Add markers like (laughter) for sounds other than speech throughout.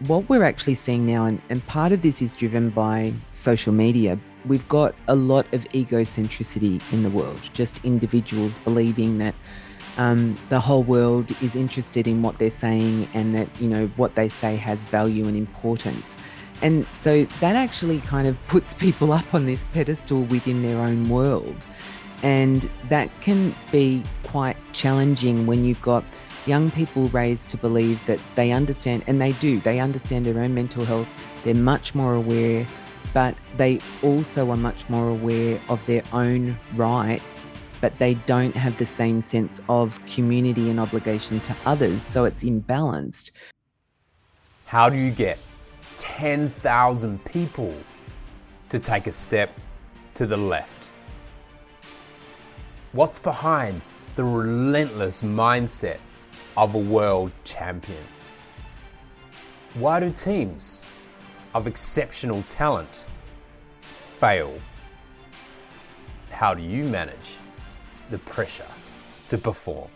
what we're actually seeing now, and, and part of this is driven by social media, we've got a lot of egocentricity in the world, just individuals believing that um, the whole world is interested in what they're saying and that, you know, what they say has value and importance. And so that actually kind of (laughs) puts people up on this pedestal within their own world. And that can be quite challenging when you've got young people raised to believe that they understand, and they do, they understand their own mental health. They're much more aware, but they also are much more aware of their own rights, but they don't have the same sense of community and obligation to others. So it's imbalanced. How do you get 10,000 people to take a step to the left? What's behind the relentless mindset of a world champion? Why do teams of exceptional talent fail? How do you manage the pressure to perform?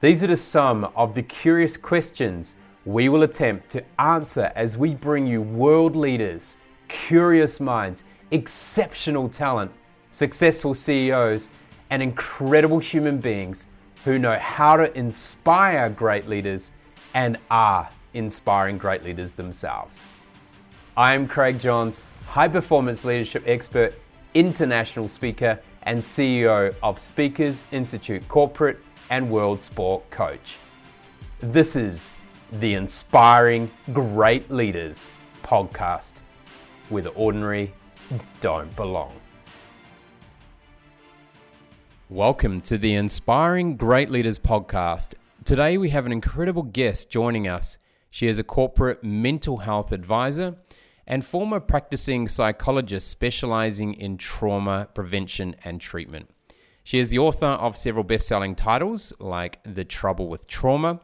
These are the some of the curious questions we will attempt to answer as we bring you world leaders, curious minds, exceptional talent, successful CEOs, and incredible human beings who know how to inspire great leaders and are inspiring great leaders themselves. I am Craig Johns, high performance leadership expert, international speaker, and CEO of Speakers Institute Corporate and World Sport Coach. This is the Inspiring Great Leaders podcast, where the ordinary don't belong. Welcome to the Inspiring Great Leaders podcast. Today we have an incredible guest joining us. She is a corporate mental health advisor and former practicing psychologist specializing in trauma prevention and treatment. She is the author of several best selling titles like The Trouble with Trauma,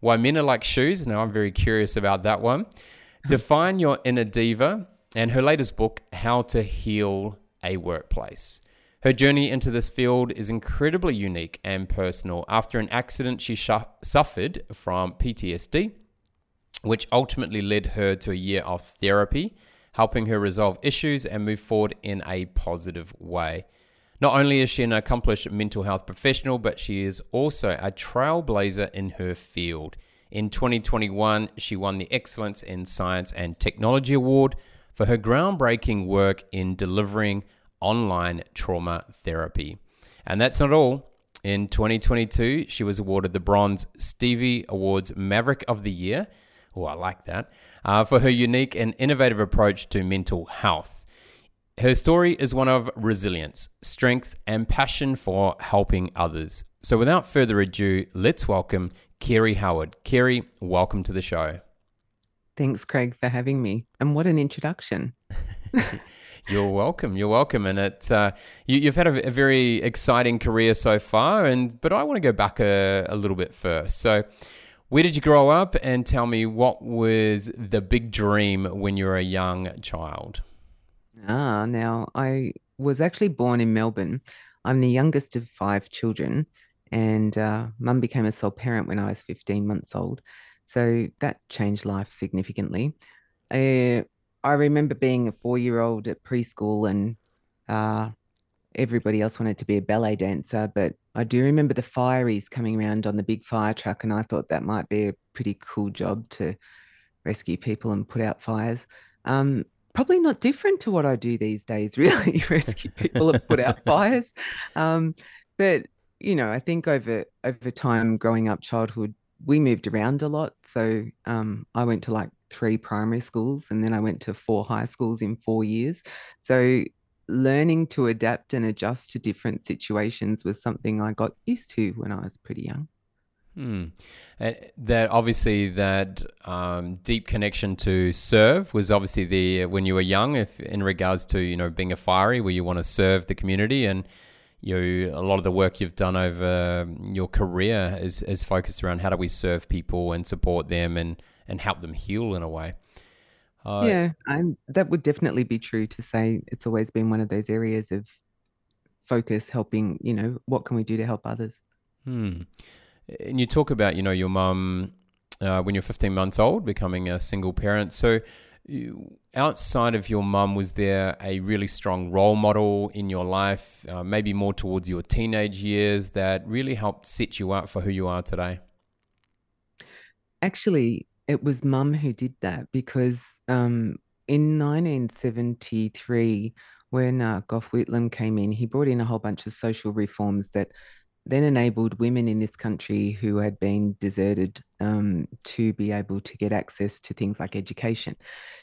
Why Men Are Like Shoes. Now, I'm very curious about that one. (laughs) Define Your Inner Diva, and her latest book, How to Heal a Workplace. Her journey into this field is incredibly unique and personal. After an accident, she sh- suffered from PTSD, which ultimately led her to a year of therapy, helping her resolve issues and move forward in a positive way. Not only is she an accomplished mental health professional, but she is also a trailblazer in her field. In 2021, she won the Excellence in Science and Technology Award for her groundbreaking work in delivering online trauma therapy. And that's not all. In 2022, she was awarded the Bronze Stevie Awards Maverick of the Year. Oh, I like that. Uh, for her unique and innovative approach to mental health. Her story is one of resilience, strength, and passion for helping others. So, without further ado, let's welcome Kerry Howard. Kerry, welcome to the show. Thanks, Craig, for having me. And what an introduction. (laughs) You're welcome. You're welcome. And it, uh, you, have had a, a, very exciting career so far. And but I want to go back a, a little bit first. So, where did you grow up? And tell me what was the big dream when you were a young child? Ah, now I was actually born in Melbourne. I'm the youngest of five children, and uh, mum became a sole parent when I was 15 months old. So that changed life significantly. Uh, I remember being a four year old at preschool and uh, everybody else wanted to be a ballet dancer. But I do remember the fireys coming around on the big fire truck, and I thought that might be a pretty cool job to rescue people and put out fires. Um, probably not different to what I do these days, (laughs) really, rescue people and put out fires. Um, but you know, I think over over time, growing up, childhood, we moved around a lot. So um, I went to like three primary schools and then I went to four high schools in four years. So learning to adapt and adjust to different situations was something I got used to when I was pretty young. Hmm. And that obviously that um, deep connection to serve was obviously the when you were young, if in regards to you know being a fiery, where you want to serve the community and you a lot of the work you've done over your career is is focused around how do we serve people and support them and and help them heal in a way. Uh, yeah, and that would definitely be true to say it's always been one of those areas of focus, helping. You know, what can we do to help others? Hmm. And you talk about, you know, your mum uh, when you're 15 months old, becoming a single parent. So, you, outside of your mum, was there a really strong role model in your life, uh, maybe more towards your teenage years, that really helped set you up for who you are today? Actually, it was mum who did that because um, in 1973, when uh, Gough Whitlam came in, he brought in a whole bunch of social reforms that then enabled women in this country who had been deserted um, to be able to get access to things like education.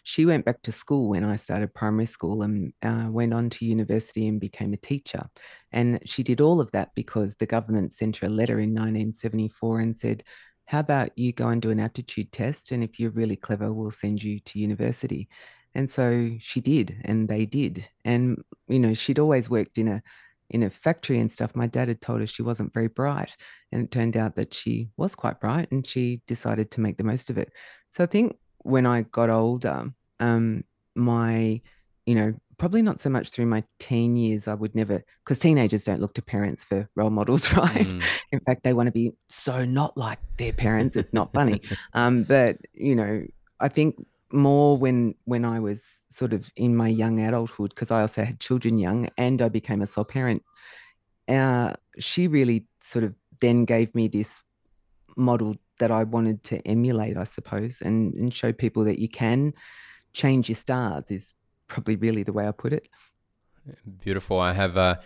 She went back to school when I started primary school and uh, went on to university and became a teacher. And she did all of that because the government sent her a letter in 1974 and said, how about you go and do an aptitude test? And if you're really clever, we'll send you to university. And so she did, and they did. And, you know, she'd always worked in a in a factory and stuff, my dad had told her she wasn't very bright. And it turned out that she was quite bright and she decided to make the most of it. So I think when I got older, um, my, you know, probably not so much through my teen years, I would never, because teenagers don't look to parents for role models, (laughs) right? Mm. In fact, they want to be so not like their parents. It's not funny. (laughs) um, but, you know, I think more when when I was sort of in my young adulthood, because I also had children young and I became a sole parent. Uh, she really sort of then gave me this model that I wanted to emulate, I suppose, and, and show people that you can change your stars is probably really the way I put it. Beautiful. I have a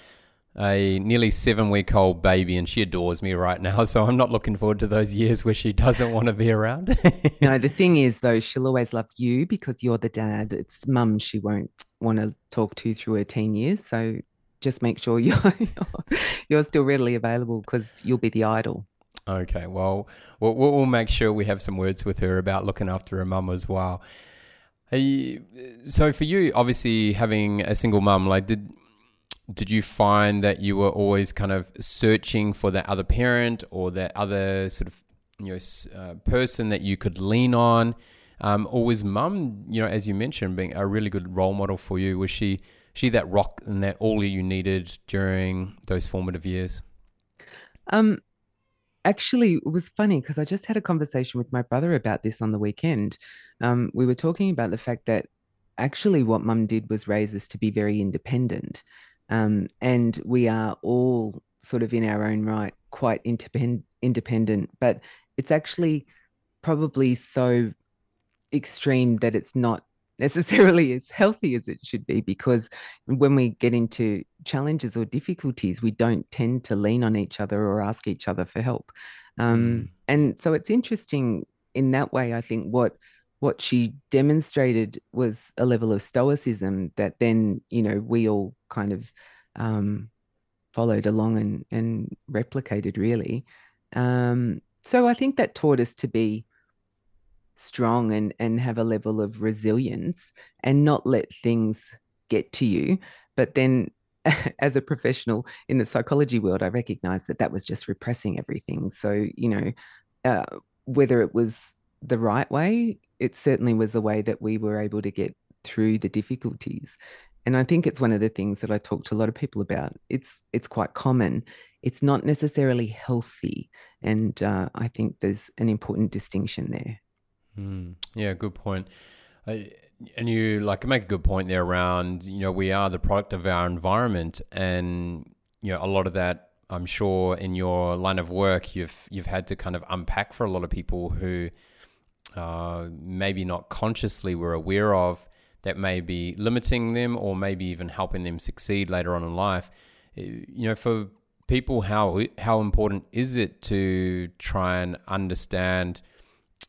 a nearly seven week old baby and she adores me right now. (laughs) So I'm not looking forward to those years where she doesn't want to be around. (laughs) no, the thing is, though, she'll always love you because you're the dad. It's mum she won't want to talk to through her teen years. So just make sure (laughs) you're, you're still readily available because you'll be the idol. Okay, well, well, we'll make sure we have some words with her about looking after her mum as well. So for you, obviously having a single mum, like did did you find that you were always kind of searching for that other parent or that other sort of you know uh, person that you could lean on? Um, or was mum you know as you mentioned being a really good role model for you? Was she she that rock and that all you needed during those formative years? Um actually it was funny because i just had a conversation with my brother about this on the weekend um, we were talking about the fact that actually what mum did was raise us to be very independent um, and we are all sort of in our own right quite independent independent but it's actually probably so extreme that it's not necessarily (laughs) as healthy as it should be because when we get into challenges or difficulties we don't tend to lean on each other or ask each other for help um, mm. and so it's interesting in that way i think what what she demonstrated was a level of stoicism that then you know we all kind of um, followed along and and replicated really. Um, so i think that taught us to be strong and and have a level of resilience and not let things get to you. But then (laughs) as a professional in the psychology world i recognized that that was just repressing everything. So you know uh, whether it was the right way it certainly was a way that we were able to get through the difficulties. And I think it's one of the things that I talk to a lot of people about. It's it's quite common. It's not necessarily healthy, and uh, I think there's an important distinction there. Mm, yeah, good point. And you like make a good point there around you know we are the product of our environment, and you know a lot of that I'm sure in your line of work you've you've had to kind of unpack for a lot of people who uh, maybe not consciously were aware of that may be limiting them or maybe even helping them succeed later on in life. Uh, you know, for people, how how important is it to try and understand,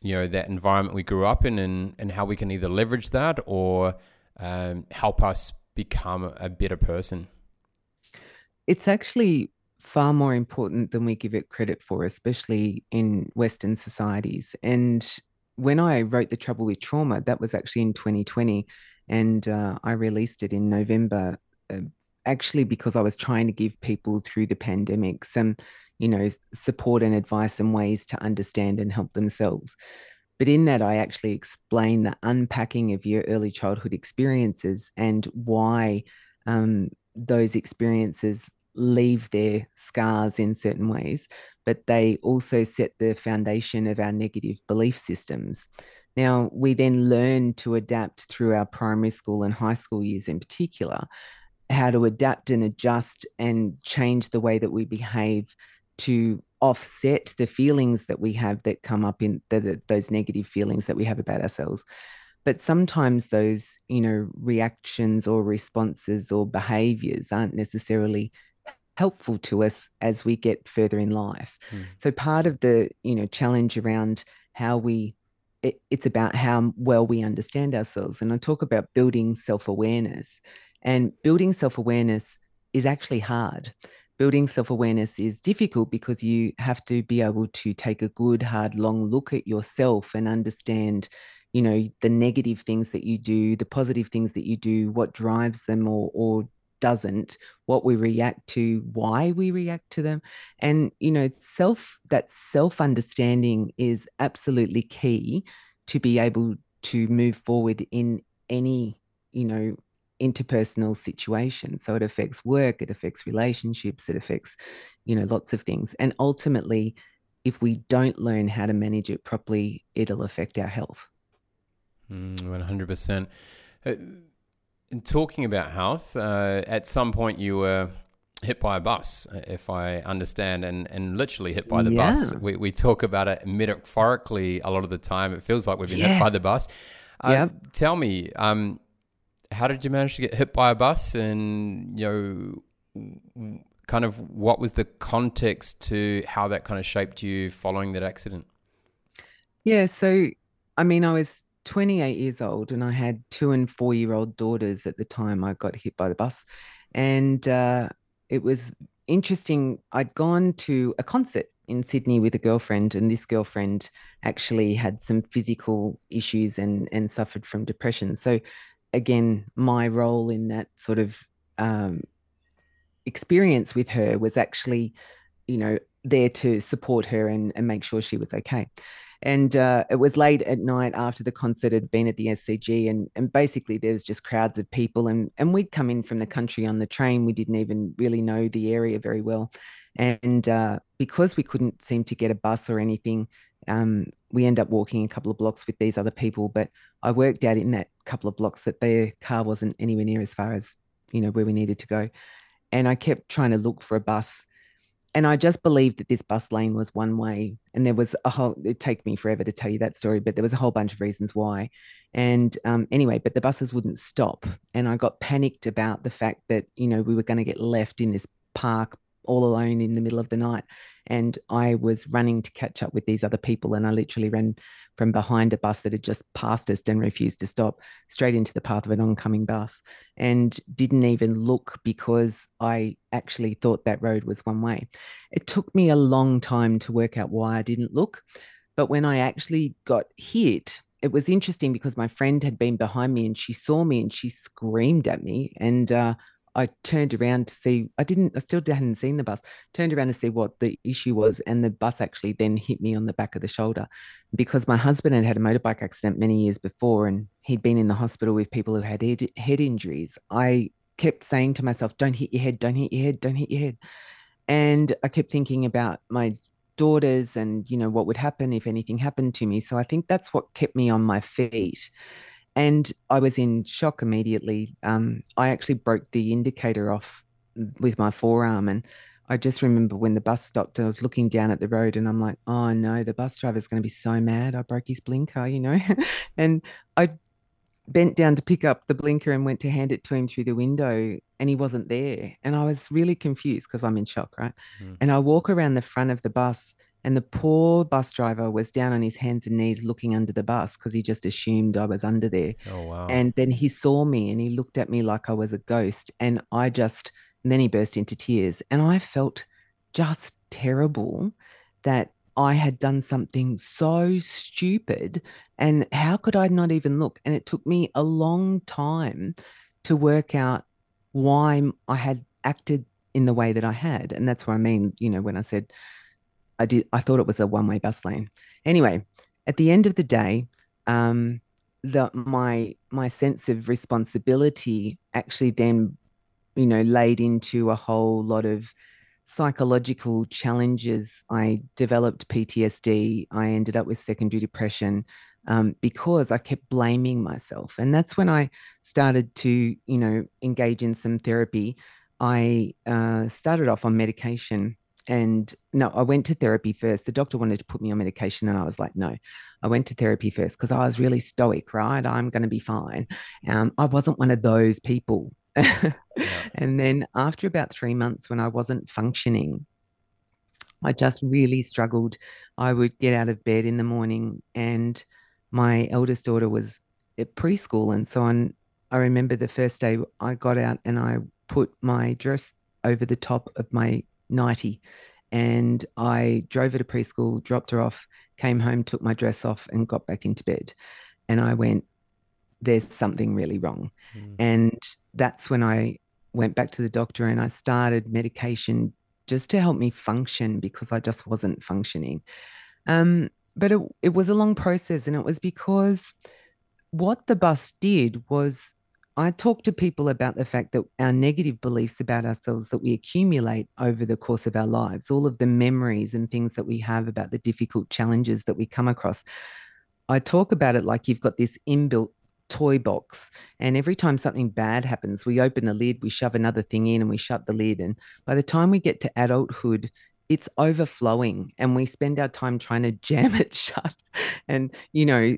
you know, that environment we grew up in and, and how we can either leverage that or um, help us become a better person? It's actually far more important than we give it credit for, especially in Western societies. And when I wrote The Trouble with Trauma, that was actually in 2020. And uh, I released it in November, uh, actually, because I was trying to give people through the pandemic some, you know, support and advice and ways to understand and help themselves. But in that, I actually explain the unpacking of your early childhood experiences and why um, those experiences leave their scars in certain ways, but they also set the foundation of our negative belief systems. Now, we then learn to adapt through our primary school and high school years in particular, how to adapt and adjust and change the way that we behave to offset the feelings that we have that come up in the, those negative feelings that we have about ourselves but sometimes those you know reactions or responses or behaviors aren't necessarily helpful to us as we get further in life mm. so part of the you know challenge around how we it, it's about how well we understand ourselves and i talk about building self-awareness and building self-awareness is actually hard building self-awareness is difficult because you have to be able to take a good hard long look at yourself and understand you know the negative things that you do the positive things that you do what drives them or or doesn't what we react to why we react to them. And you know self that self understanding is absolutely key to be able to move forward in any you know interpersonal situation. So it affects work it affects relationships it affects you know lots of things. And ultimately if we don't learn how to manage it properly it'll affect our health. Mm, 100%. Uh, in talking about health, uh, at some point you were hit by a bus, if I understand, and, and literally hit by the yeah. bus. We, we talk about it metaphorically a lot of the time. It feels like we've been yes. hit by the bus. Uh, yep. Tell me, um, how did you manage to get hit by a bus? And, you know, kind of what was the context to how that kind of shaped you following that accident? Yeah. So, I mean, I was 28 years old and I had two and four year old daughters at the time I got hit by the bus. And uh, it was interesting. I'd gone to a concert in Sydney with a girlfriend, and this girlfriend actually had some physical issues and, and suffered from depression. So, again, my role in that sort of um, experience with her was actually, you know, there to support her and, and make sure she was okay. And uh, it was late at night after the concert had been at the SCG, and and basically there was just crowds of people, and and we'd come in from the country on the train. We didn't even really know the area very well, and uh, because we couldn't seem to get a bus or anything, um, we end up walking a couple of blocks with these other people. But I worked out in that couple of blocks that their car wasn't anywhere near as far as you know where we needed to go, and I kept trying to look for a bus and I just believed that this bus lane was one way. And there was a whole, it'd take me forever to tell you that story, but there was a whole bunch of reasons why. And um, anyway, but the buses wouldn't stop. And I got panicked about the fact that, you know, we were going to get left in this park all alone in the middle of the night. And I was running to catch up with these other people. And I literally ran from behind a bus that had just passed us and refused to stop straight into the path of an oncoming bus and didn't even look because I actually thought that road was one way. It took me a long time to work out why I didn't look. But when I actually got hit, it was interesting because my friend had been behind me and she saw me and she screamed at me. And uh, I turned around to see, I didn't, I still hadn't seen the bus, turned around to see what the issue was. And the bus actually then hit me on the back of the shoulder because my husband had had a motorbike accident many years before and he'd been in the hospital with people who had head, head injuries. I kept saying to myself, don't hit your head, don't hit your head, don't hit your head. And I kept thinking about my daughters and, you know, what would happen if anything happened to me. So I think that's what kept me on my feet and I was in shock immediately. Um, I actually broke the indicator off with my forearm, and I just remember when the bus stopped, I was looking down at the road, and I'm like, "Oh no, the bus driver's going to be so mad! I broke his blinker," you know. (laughs) and I bent down to pick up the blinker and went to hand it to him through the window, and he wasn't there, and I was really confused because I'm in shock, right? Mm. And I walk around the front of the bus and the poor bus driver was down on his hands and knees looking under the bus because he just assumed I was under there. Oh, wow. And then he saw me and he looked at me like I was a ghost. And I just, and then he burst into tears. And I felt just terrible that I had done something so stupid. And how could I not even look? And it took me a long time to work out why I had acted in the way that I had. And that's what I mean, you know, when I said, I did. I thought it was a one-way bus lane. Anyway, at the end of the day, um, the my my sense of responsibility actually then you know, laid into a whole lot of psychological challenges. I developed PTSD. I ended up with secondary depression um, because I kept blaming myself. And that's when I started to, you know, engage in some therapy. I uh, started off on medication. And no, I went to therapy first. The doctor wanted to put me on medication, and I was like, no, I went to therapy first because I was really stoic, right? I'm going to be fine. Um, I wasn't one of those people. yeah. (laughs) And then after about three months, when I wasn't functioning, I just really struggled. I would get out of bed in the morning and my eldest daughter was at preschool. And so on, I remember the first day I got out and I put my dress over the top of my nightie and I drove her to preschool, dropped her off, came home, took my dress off, and got back into bed. And I went, there's something really wrong. Mm. And that's when I went back to the doctor and I started medication just to help me function because I just wasn't functioning. Um, but it, it was a long process and it was because what the bus did was I talk to people about the fact that our negative beliefs about ourselves that we accumulate over the course of our lives, all of the memories and things that we have about the difficult challenges that we come across. I talk about it like you've got this inbuilt toy box. And every time something bad happens, we open the lid, we shove another thing in, and we shut the lid. And by the time we get to adulthood, it's overflowing and we spend our time trying to jam (laughs) it shut. And, you know,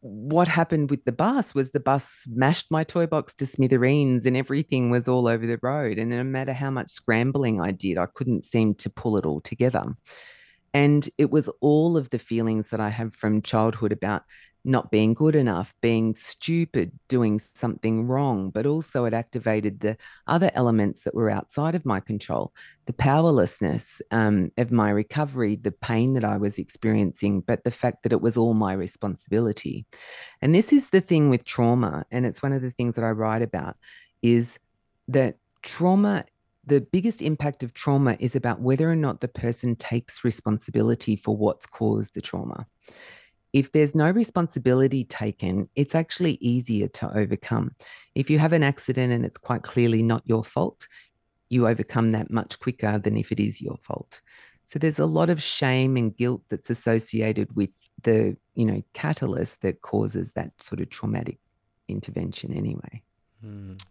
what happened with the bus was the bus smashed my toy box to smithereens and everything was all over the road. And no matter how much scrambling I did, I couldn't seem to pull it all together. And it was all of the feelings that I have from childhood about not being good enough, being stupid, doing something wrong, but also it activated the other elements that were outside of my control the powerlessness um, of my recovery, the pain that I was experiencing, but the fact that it was all my responsibility. And this is the thing with trauma, and it's one of the things that I write about is that trauma the biggest impact of trauma is about whether or not the person takes responsibility for what's caused the trauma if there's no responsibility taken, it's actually easier to overcome. If you have an accident and it's quite clearly not your fault, you overcome that much quicker than if it is your fault. So there's a lot of shame and guilt that's associated with the, you know, catalyst that causes that sort of traumatic intervention anyway. Mm.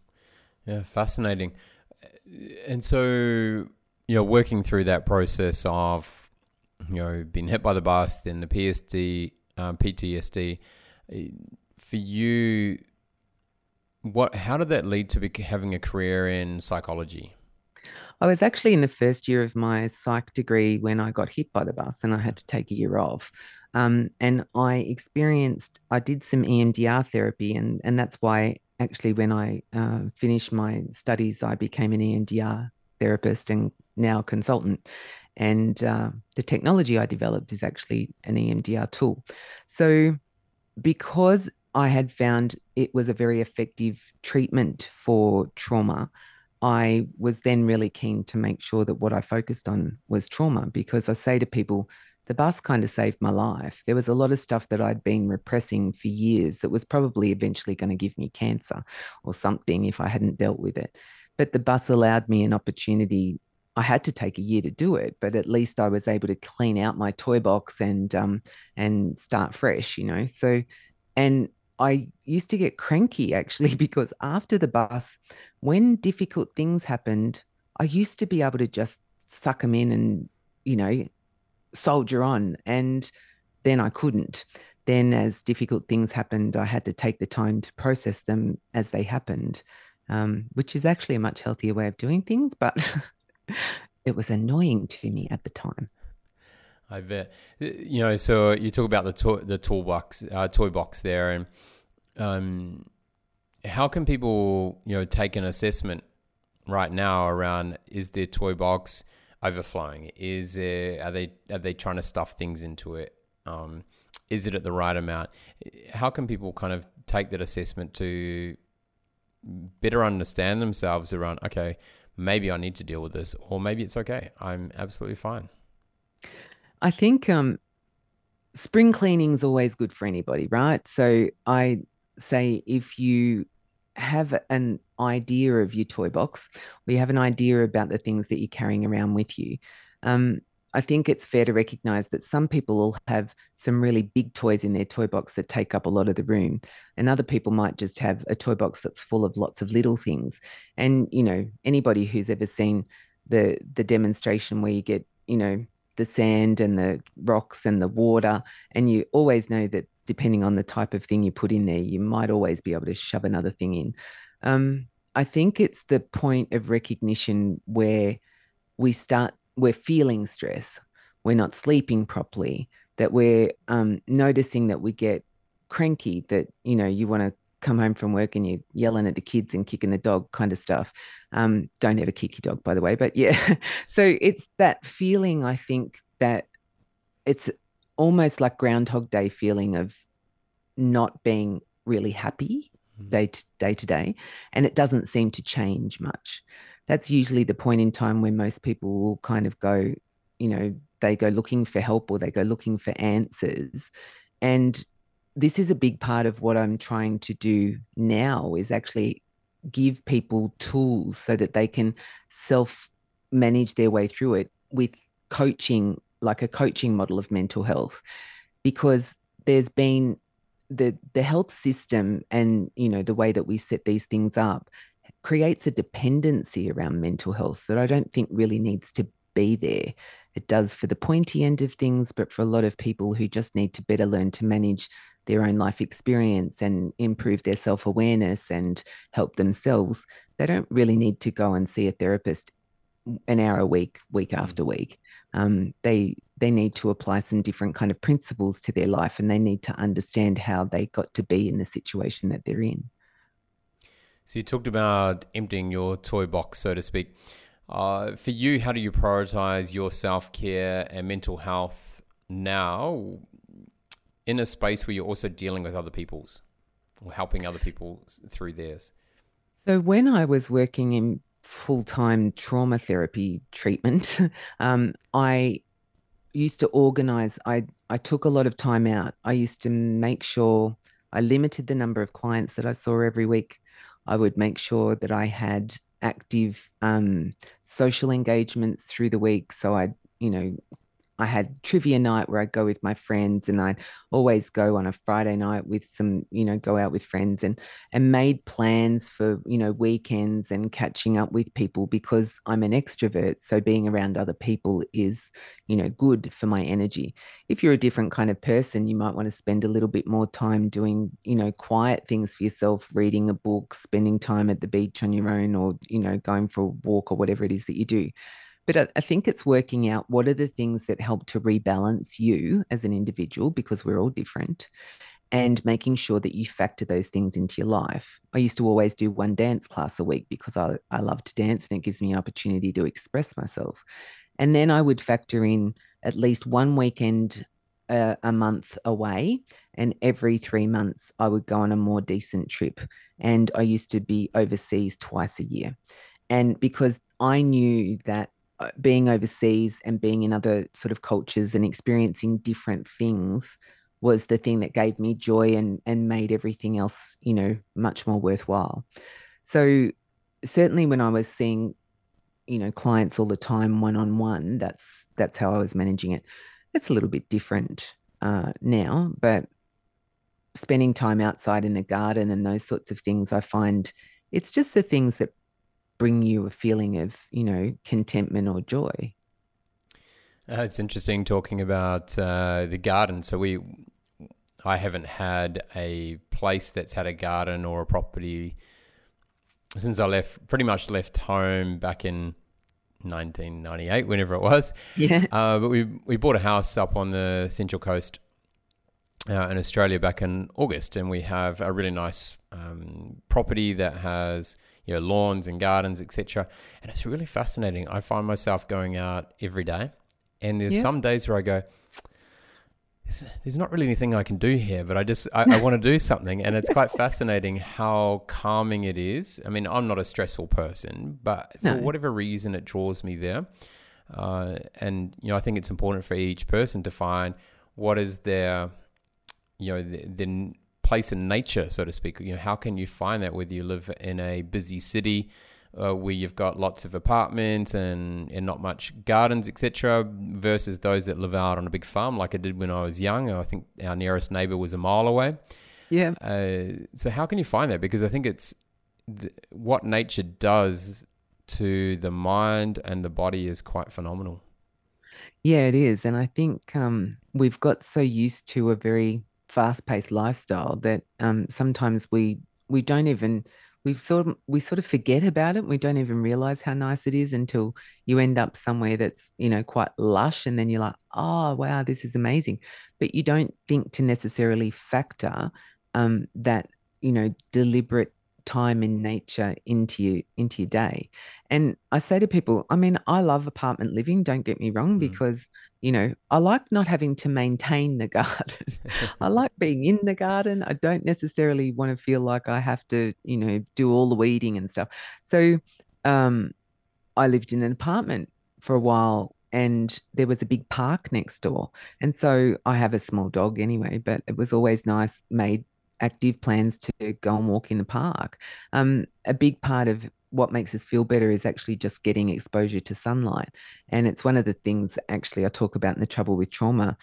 Yeah, fascinating. And so, you know, working through that process of, you know, being hit by the bus, then the PSD, um, PTSD. For you, what? How did that lead to having a career in psychology? I was actually in the first year of my psych degree when I got hit by the bus and I had to take a year off. Um, and I experienced, I did some EMDR therapy, and, and that's why actually when I uh, finished my studies, I became an EMDR therapist and now consultant. And uh, the technology I developed is actually an EMDR tool. So, because I had found it was a very effective treatment for trauma, I was then really keen to make sure that what I focused on was trauma because I say to people, the bus kind of saved my life. There was a lot of stuff that I'd been repressing for years that was probably eventually going to give me cancer or something if I hadn't dealt with it. But the bus allowed me an opportunity I had to take a year to do it, but at least I was able to clean out my toy box and um, and start fresh, you know. So, and I used to get cranky actually (laughs) because after the bus, when difficult things happened, I used to be able to just suck them in and you know soldier on, and then I couldn't. Then, as difficult things happened, I had to take the time to process them as they happened, um, which is actually a much healthier way of doing things, but. (laughs) it was annoying to me at the time. I bet. You know, so you talk about the to- the toolbox, uh, toy box there, and um, how can people, you know, take an assessment right now around is their toy box overflowing? Is there are they are they trying to stuff things into it? Um, is it at the right amount? How can people kind of take that assessment to better understand themselves around? Okay, maybe I need to deal with this, or maybe it's okay. I'm absolutely fine. I think um, spring cleaning is always good for anybody, right? So I say if you have an idea of your toy box, or you have an idea about the things that you're carrying around with you. Um, I think it's fair to recognize that some people will have some really big toys in their toy box that take up a lot of the room, and other people might just have a toy box that's full of lots of little things. And you know, anybody who's ever seen the the demonstration where you get, you know, the sand and the rocks and the water, and you always know that depending on the type of thing you put in there, you might always be able to shove another thing in. Um, I think it's the point of recognition where we start, we're feeling stress, we're not sleeping properly, that we're um, noticing that we get cranky, that, you know, you want to come home from work and you're yelling at the kids and kicking the dog kind of stuff. Um, don't ever kick your dog, by the way. But yeah, (laughs) so it's that feeling, I think, that it's almost like Groundhog Day feeling of not being really happy mm. day to day to day, and it doesn't seem to change much. That's usually the point in time where most people will kind of go, you know, they go looking for help or they go looking for answers. And this is a big part of what I'm trying to do now is actually give people tools so that they can self manage their way through it with coaching like a coaching model of mental health because there's been the the health system and you know the way that we set these things up creates a dependency around mental health that I don't think really needs to be there. It does for the pointy end of things, but for a lot of people who just need to better learn to manage their own life experience and improve their self awareness and help themselves, they don't really need to go and see a therapist an hour a week, week mm. after week. Um, they they need to apply some different kind of principles to their life, and they need to understand how they got to be in the situation that they're in. So you talked about emptying your toy box, so to speak. Uh, for you, how do you prioritize your self care and mental health now in a space where you're also dealing with other people's or helping other people through theirs? So when I was working in full time trauma therapy treatment, (laughs) um, I used to organize. I I took a lot of time out. I used to make sure I limited the number of clients that I saw every week. I would make sure that I had active um, social engagements through the week. So I'd you know I had trivia night where I'd go with my friends and I'd always go on a Friday night with some, you know, go out with friends and and made plans for, you know, weekends and catching up with people because I'm an extrovert. So being around other people is, you know, good for my energy. If you're a different kind of person, you might want to spend a little bit more time doing, you know, quiet things for yourself, reading a book, spending time at the beach on your own or, you know, going for a walk or whatever it is that you do but I, I think it's working out what are the things that help to rebalance you as an individual because we're all different and making sure that you factor those things into your life. I used to always do one dance class a week because I, I love to dance and it gives me an opportunity to express myself. And then I would factor in at least one weekend a, a month away. And every three months, I would go on a more decent trip. And I used to be overseas twice a year. And because I knew that uh, being overseas and being in other sort of cultures and experiencing different things was the thing that gave me joy and and made everything else you know much more worthwhile. So certainly when i was seeing you know clients all the time one on one that's that's how i was managing it. It's a little bit different uh, now but spending time outside in the garden and those sorts of things i find it's just the things that bring you a feeling of, you know, contentment or joy. Uh, it's interesting talking about uh, the garden. So we, I haven't had a place that's had a garden or a property since I left. Pretty much left home back in 1998, whenever it was. Yeah. (laughs) Uh, but we we bought a house up on the Central Coast uh, in Australia back in August, and we have a really nice um, property that has you know, lawns and gardens, etc. And it's really fascinating. I find myself going out every day, and there's yeah. some days where I go, there's, not really anything I can do here, but I just I, I want to do something, and it's quite (laughs) fascinating how calming it is. I mean, I'm not a stressful person, but no. for whatever reason, it draws me there. Uh, and you know, I think it's important for each person to find what is their, you know, the, the place in nature, so to speak? You know, how can you find that whether you live in a busy city uh, where you've got lots of apartments and, and not much gardens, etc., versus those that live out on a big farm like I did when I was young. I think our nearest neighbor was a mile away. Yeah. Uh, so how can you find that? Because I think it's th- what nature does to the mind and the body is quite phenomenal. Yeah, it is. And I think um, we've got so used to a very fast-paced lifestyle that um, sometimes we we don't even we sort of we sort of forget about it. We don't even realize how nice it is until you end up somewhere that's you know quite lush, and then you're like, oh wow, this is amazing. But you don't think to necessarily factor um, that you know deliberate time in nature into you into your day and i say to people i mean i love apartment living don't get me wrong mm. because you know i like not having to maintain the (laughs) garden i (laughs) like being in the garden i don't necessarily want to feel like i have to you know do all the weeding and stuff so um i lived in an apartment for a while and there was a big park next door. And so I have a small dog anyway, but it was always nice made active plans to go and walk in the park. Um, a big part of what makes us feel better is actually just getting exposure to sunlight. And it's one of the things actually I talk about in the trouble with trauma.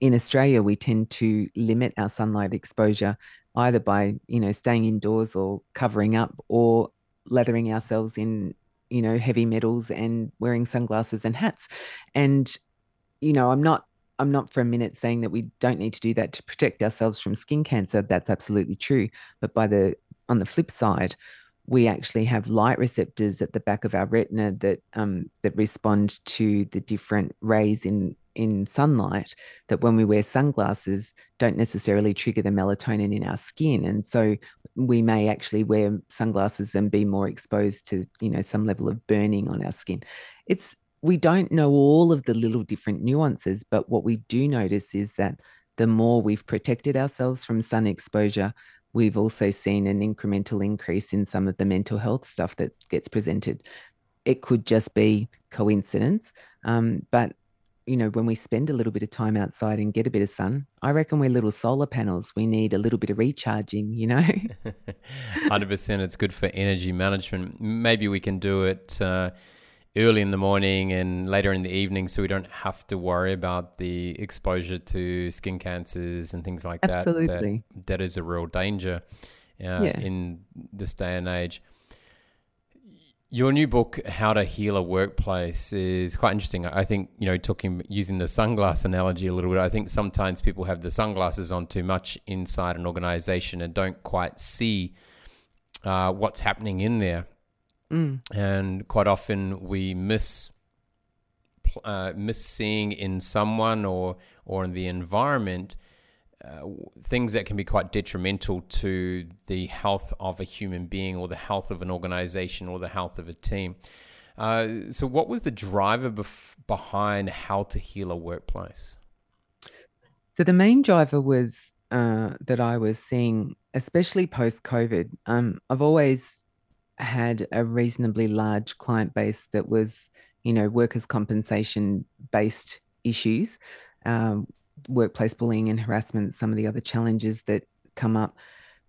In Australia, we tend to limit our sunlight exposure either by, you know, staying indoors or covering up or lathering ourselves in, you know, heavy metals and wearing sunglasses and hats. And, you know, I'm not I'm not for a minute saying that we don't need to do that to protect ourselves from skin cancer. That's absolutely true. But by the on the flip side, we actually have light receptors at the back of our retina that um, that respond to the different rays in in sunlight that when we wear sunglasses don't necessarily trigger the melatonin in our skin and so we may actually wear sunglasses and be more exposed to you know some level of burning on our skin it's we don't know all of the little different nuances, but what we do notice is that the more we've protected ourselves from sun exposure, we've also seen an incremental increase in some of the mental health stuff that gets presented. It could just be coincidence, um, but you know, when we spend a little bit of time outside and get a bit of sun, I reckon we're little solar panels. We need a little bit of recharging, you know? (laughs) 100%. It's good for energy management. Maybe we can do it. Uh, early in the morning and later in the evening so we don't have to worry about the exposure to skin cancers and things like Absolutely. that. Absolutely. That is a real danger uh, yeah. in this day and age. Your new book, How to Heal a Workplace, is quite interesting. I think, you know, talking using the sunglass analogy a little bit, I think sometimes people have the sunglasses on too much inside an organization and don't quite see uh, what's happening in there. Mm. And quite often we miss uh, miss seeing in someone or or in the environment uh, things that can be quite detrimental to the health of a human being or the health of an organization or the health of a team. Uh, so, what was the driver bef- behind how to heal a workplace? So, the main driver was uh, that I was seeing, especially post COVID. Um, I've always had a reasonably large client base that was, you know, workers' compensation based issues, um, workplace bullying and harassment, some of the other challenges that come up.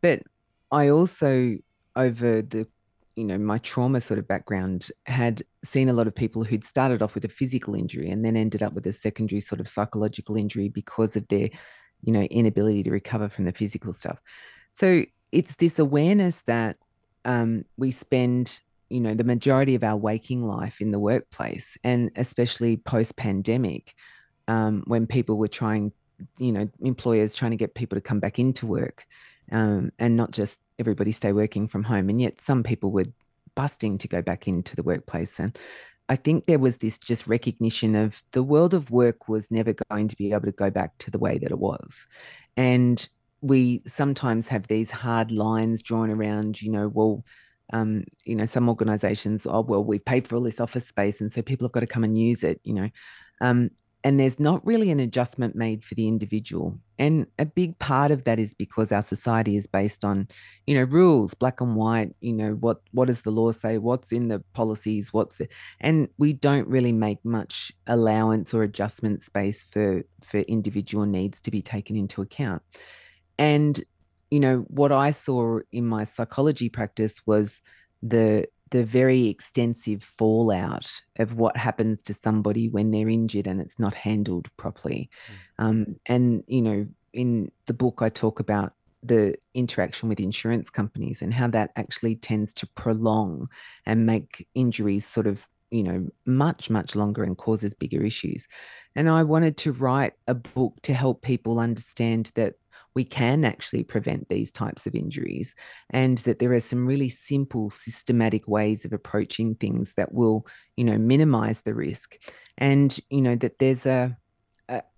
But I also, over the you know my trauma sort of background had seen a lot of people who'd started off with a physical injury and then ended up with a secondary sort of psychological injury because of their you know inability to recover from the physical stuff so it's this awareness that um, we spend you know the majority of our waking life in the workplace and especially post pandemic um, when people were trying you know employers trying to get people to come back into work um, and not just everybody stay working from home and yet some people were busting to go back into the workplace. And i think there was this just recognition of the world of work was never going to be able to go back to the way that it was. And we sometimes have these hard lines drawn around, you know, well, um, you know, some organizations, oh, well, we paid for all this office space, and so people have got to come and use it, you know. Um, and there's not really an adjustment made for the individual. And a big part of that is because our society is based on, you know, rules, black and white, you know, what what does the law say, what's in the policies, what's the and we don't really make much allowance or adjustment space for for individual needs to be taken into account. And you know, what I saw in my psychology practice was the the very extensive fallout of what happens to somebody when they're injured and it's not handled properly. Mm. Um, and you know, in the book, I talk about the interaction with insurance companies and how that actually tends to prolong and make injuries sort of you know much much longer and causes bigger issues and i wanted to write a book to help people understand that we can actually prevent these types of injuries and that there are some really simple systematic ways of approaching things that will you know minimize the risk. And you know that there's a,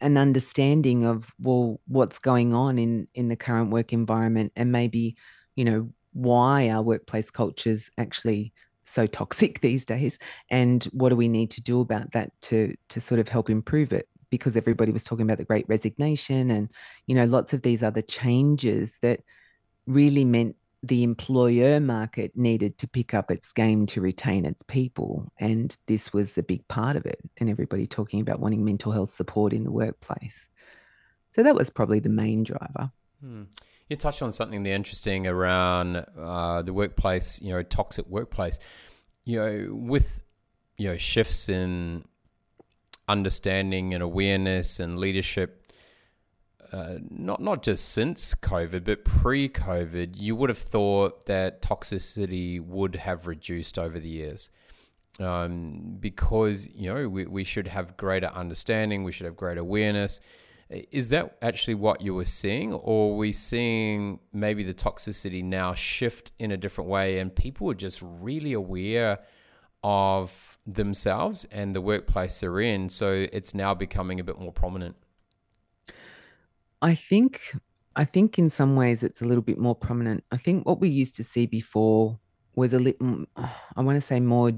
an understanding of well what's going on in in the current work environment and maybe you know why our workplace cultures actually so toxic (laughs) these days? And what do we need to do about that to to sort of help improve it because everybody was talking about the great resignation and you know lots of these other changes that really meant the employer market needed to pick up its game to retain its people. And this was a big part of it and everybody talking about wanting mental health support in the workplace. So that was probably the main driver. Hmm. you touched on something there interesting around uh, the workplace you know toxic workplace. You know with you know shifts in understanding and awareness and leadership. Uh, not not just since COVID, but pre-COVID, you would have thought that toxicity would have reduced over the years, um, because you know we, we should have greater understanding, we should have greater awareness. Is that actually what you were seeing, or are we seeing maybe the toxicity now shift in a different way, and people are just really aware of themselves and the workplace they're in. So it's now becoming a bit more prominent. I think I think in some ways it's a little bit more prominent. I think what we used to see before was a little I want to say more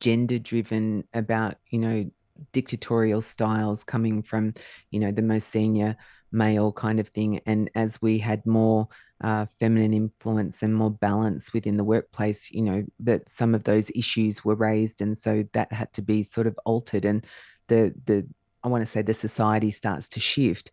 gender driven about, you know, dictatorial styles coming from, you know, the most senior male kind of thing. And as we had more uh, feminine influence and more balance within the workplace, you know, that some of those issues were raised. And so that had to be sort of altered. And the, the, I want to say the society starts to shift.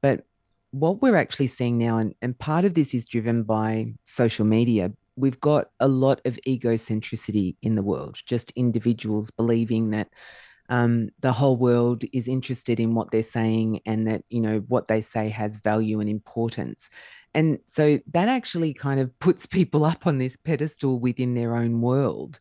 But what we're actually seeing now, and, and part of this is driven by social media, we've got a lot of egocentricity in the world, just individuals believing that um, the whole world is interested in what they're saying and that you know what they say has value and importance. And so that actually kind of (laughs) puts people up on this pedestal within their own world.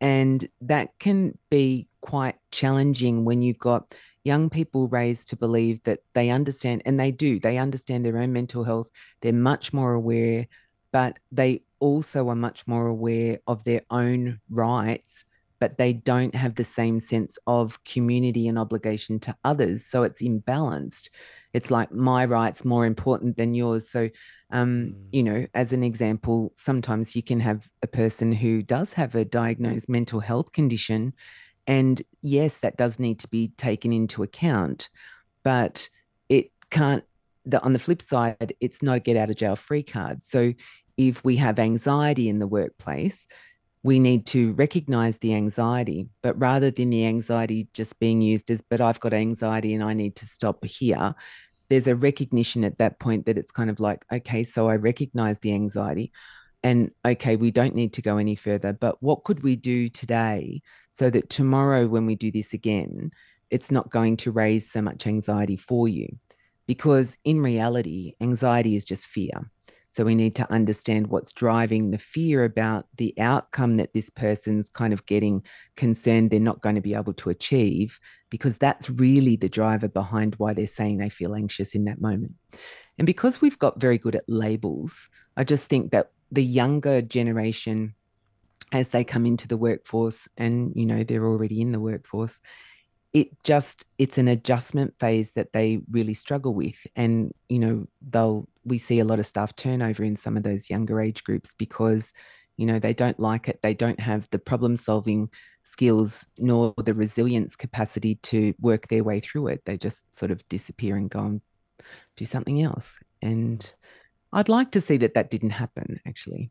And that can be quite challenging when you've got young people raised to believe that they understand and they do they understand their own mental health they're much more aware but they also are much more aware of their own rights but they don't have the same sense of community and obligation to others. So it's imbalanced. It's like my rights more important than yours. So, um, mm. you know, as an example, sometimes you can have a person who does have a diagnosed mental health condition. And yes, that does need to be taken into account, but it can't. The, on the flip side, it's not a get out of jail free card. So if we have anxiety in the workplace, we need to recognize the anxiety, but rather than the anxiety just being used as, but I've got anxiety and I need to stop here, there's a recognition at that point that it's kind of like, okay, so I recognize the anxiety and okay, we don't need to go any further, but what could we do today so that tomorrow when we do this again, it's not going to raise so much anxiety for you? Because in reality, anxiety is just fear. So we need to understand what's driving the fear about the outcome that this person's kind of getting concerned they're not going to be able to achieve, because that's really the driver behind why they're saying they feel anxious in that moment. And because we've got very good at labels, I just think that the younger generation, as they come into the workforce and, you know, they're already in the workforce, it just it's an adjustment phase that they really struggle with and you know they'll we see a lot of staff turnover in some of those younger age groups because you know they don't like it they don't have the problem solving skills nor the resilience capacity to work their way through it they just sort of disappear and go and do something else and i'd like to see that that didn't happen actually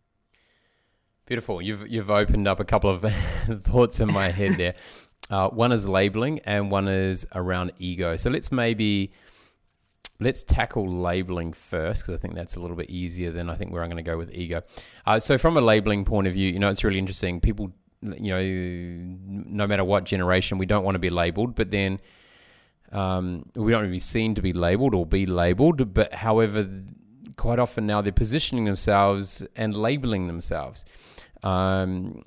Beautiful. You've you've opened up a couple of (laughs) thoughts in my head there. (laughs) Uh, one is labeling, and one is around ego. So let's maybe let's tackle labeling first because I think that's a little bit easier than I think where I'm going to go with ego. Uh, so, from a labeling point of view, you know, it's really interesting. People, you know, no matter what generation, we don't want to be labeled, but then um, we don't want to be seen to be labeled or be labeled. But however, quite often now they're positioning themselves and labeling themselves. Um,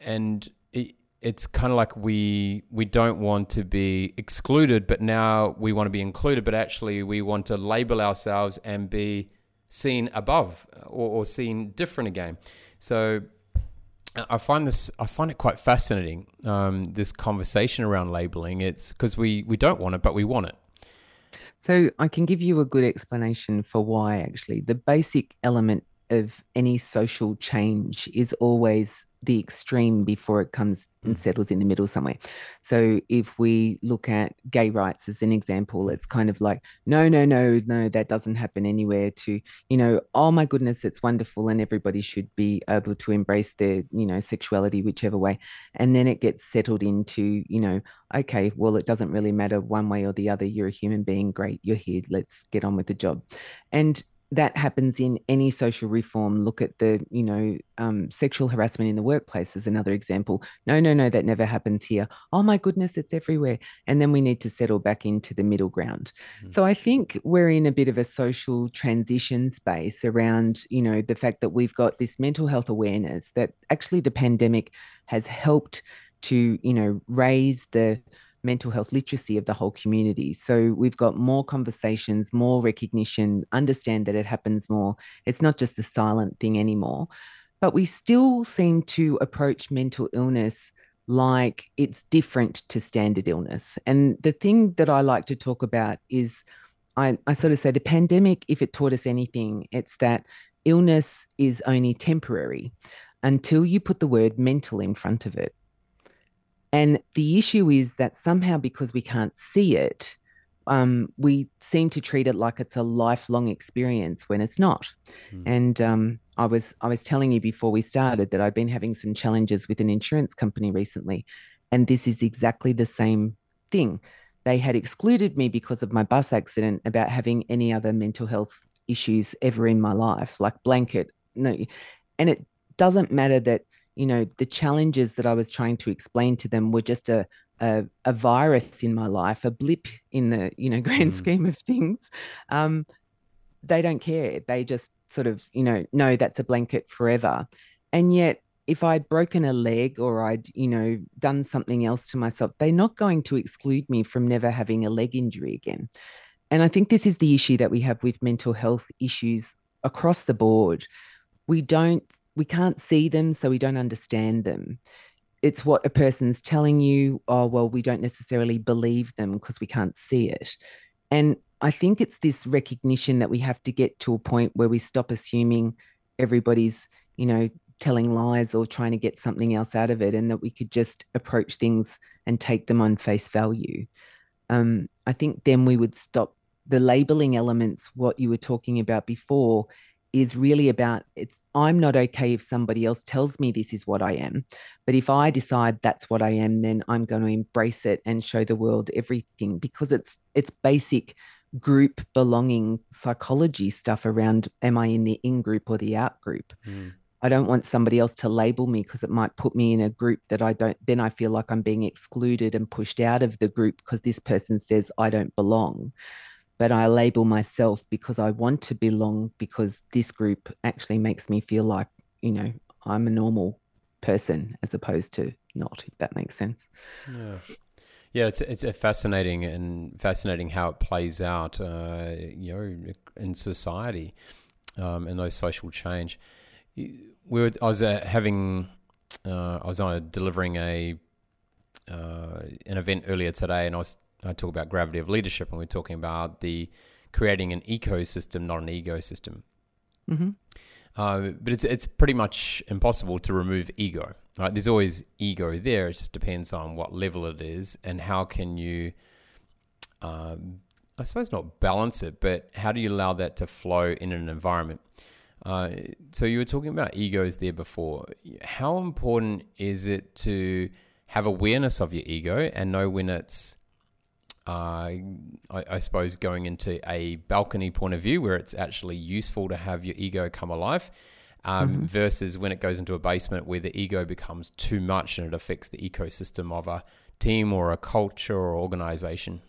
and it's kind of like we we don't want to be excluded, but now we want to be included. But actually, we want to label ourselves and be seen above or, or seen different again. So I find this I find it quite fascinating. Um, this conversation around labeling. It's because we we don't want it, but we want it. So I can give you a good explanation for why. Actually, the basic element of any social change is always the extreme before it comes and mm. settles in the middle somewhere. So if we look at gay rights as an example, it's kind of like, no, no, no, no, that doesn't happen anywhere to, you know, oh my goodness, it's wonderful and everybody should be able to embrace their, you know, sexuality, whichever way. And then it gets settled into, you know, okay, well, it doesn't really matter one way or the other. You're a human being. Great. You're here. Let's get on with the job. And that happens in any social reform. Look at the, you know, um, sexual harassment in the workplace is another example. No, no, no, that never happens here. Oh my goodness, it's everywhere. And then we need to settle back into the middle ground. Mm-hmm. So I think we're in a bit of a social transition space around, you know, the fact that we've got this mental health awareness that actually the pandemic has helped to, you know, raise the mental health literacy of the whole community. So we've got more conversations, more recognition, understand that it happens more. It's not just the silent thing anymore. But we still seem to approach mental illness like it's different to standard illness. And the thing that I like to talk about is I, I sort of say the pandemic, if it taught us anything, it's that illness is only temporary until you put the word mental in front of it. And the issue is that somehow, because we can't see it, um, we seem to treat it like it's a lifelong experience when it's not. Mm. And um, I was I was telling you before we started that I'd been having some challenges with an insurance company recently, and this is exactly the same thing. They had excluded me because of my bus accident about having any other mental health issues ever in my life, like blanket. No, and it doesn't matter that you know the challenges that i was trying to explain to them were just a a, a virus in my life a blip in the you know (laughs) grand mm. scheme of things um, they don't care they just sort of you know no that's a blanket forever and yet if I'd broken a leg or I'd, you know, done something else to myself, they're not going to exclude me from never having a leg injury again. And I think this is the issue that we have with mental health issues across the board. We don't we can't see them, so we don't understand them. It's what a person's telling you. Oh, well, we don't necessarily believe them because we can't see it. And I think it's this recognition that we have to get to a point where we stop assuming everybody's, you know, telling lies or trying to get something else out of it, and that we could just approach things and take them on face value. Um, I think then we would stop the labeling elements, what you were talking about before, is really about it's I'm not okay if somebody else tells me this is what I am. But if I decide that's what I am, then I'm going to embrace it and show the world everything because it's it's basic group belonging psychology stuff around am I in the in group or the out group? Mm. I don't want somebody else to label me because it might put me in a group that I don't then I feel like I'm being excluded and pushed out of the group because this person says I don't belong but I label myself because I want to belong because this group actually makes me feel like, you know, I'm a normal person as opposed to not, if that makes sense. Yeah. Yeah, it's it's fascinating and fascinating how it plays out, uh, you know, in society, um, and those social change. We were, I was uh, having, uh, I was on delivering a uh, an event earlier today, and I was I talk about gravity of leadership, and we're talking about the creating an ecosystem, not an ecosystem. Mm-hmm. Uh, but it's it's pretty much impossible to remove ego. Right? There's always ego there. It just depends on what level it is and how can you, um, I suppose, not balance it, but how do you allow that to flow in an environment? Uh, so you were talking about egos there before. How important is it to have awareness of your ego and know when it's uh, I, I, suppose, going into a balcony point of view where it's actually useful to have your ego come alive. Um, mm-hmm. Versus when it goes into a basement where the ego becomes too much and it affects the ecosystem of a team or a culture or organization.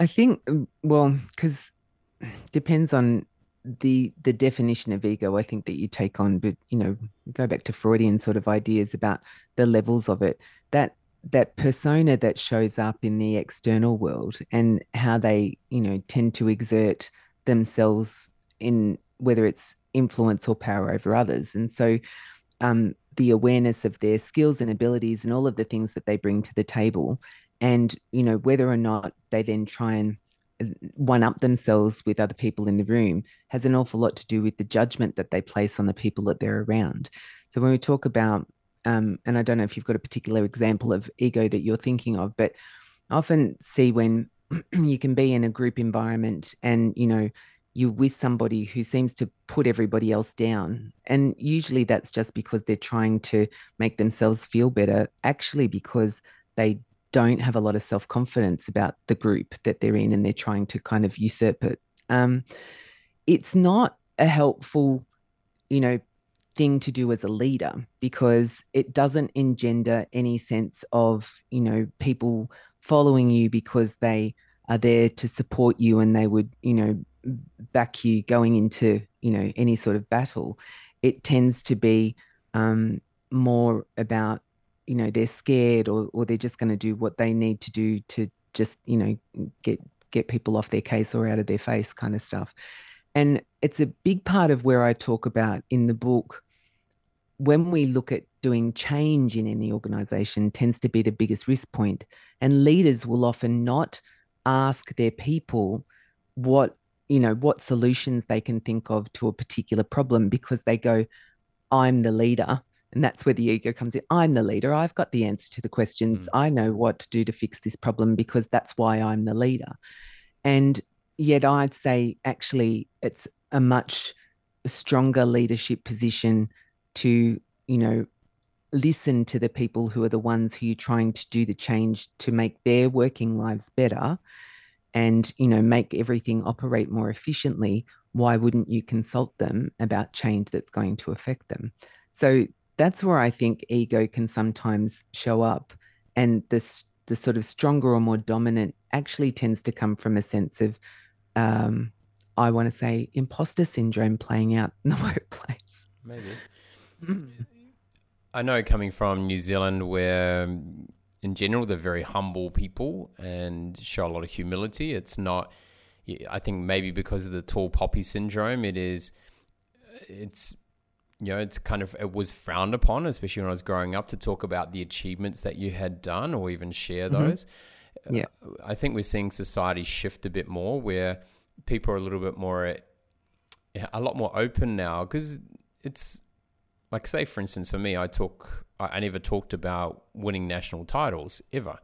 I think, well, because depends on the the definition of ego i think that you take on but you know go back to freudian sort of ideas about the levels of it that that persona that shows up in the external world and how they you know tend to exert themselves in whether it's influence or power over others and so um, the awareness of their skills and abilities and all of the things that they bring to the table and you know whether or not they then try and one up themselves with other people in the room has an awful lot to do with the judgment that they place on the people that they're around. So when we talk about, um, and I don't know if you've got a particular example of ego that you're thinking of, but I often see when (clears throat) you can be in a group environment and you know you're with somebody who seems to put everybody else down and usually that's just because they're trying to make themselves feel better actually because they don't have a lot of self confidence about the group that they're in and they're trying to kind of usurp it. Um, it's not a helpful, you know, thing to do as a leader because it doesn't engender any sense of, you know, people following you because they are there to support you and they would, you know, back you going into, you know, any sort of battle. It tends to be um, more about you know they're scared or or they're just going to do what they need to do to just you know get get people off their case or out of their face kind of stuff and it's a big part of where i talk about in the book when we look at doing change in any organization tends to be the biggest risk point and leaders will often not ask their people what you know what solutions they can think of to a particular problem because they go i'm the leader and that's where the ego comes in. I'm the leader. I've got the answer to the questions. Mm. I know what to do to fix this problem because that's why I'm the leader. And yet, I'd say actually it's a much stronger leadership position to, you know, listen to the people who are the ones who you're trying to do the change to make their working lives better and, you know, make everything operate more efficiently. Why wouldn't you consult them about change that's going to affect them? So that's where I think ego can sometimes show up. And this the sort of stronger or more dominant actually tends to come from a sense of um, I want to say imposter syndrome playing out in the (laughs) workplace. Maybe. I know coming from New Zealand where in general they're very humble people and show a lot of humility. It's not I think maybe because of the tall poppy syndrome it is it's you know, it's kind of it was frowned upon, especially when I was growing up, to talk about the achievements that you had done or even share mm-hmm. those. Yeah, uh, I think we're seeing society shift a bit more, where people are a little bit more, a lot more open now, because it's like, say, for instance, for me, I talk, I never talked about winning national titles ever.